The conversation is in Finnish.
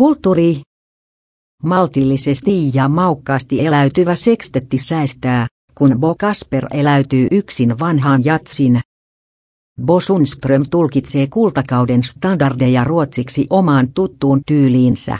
Kulttuuri. Maltillisesti ja maukkaasti eläytyvä sekstetti säistää, kun Bo Kasper eläytyy yksin vanhaan jatsin. Bo Sundström tulkitsee kultakauden standardeja ruotsiksi omaan tuttuun tyyliinsä.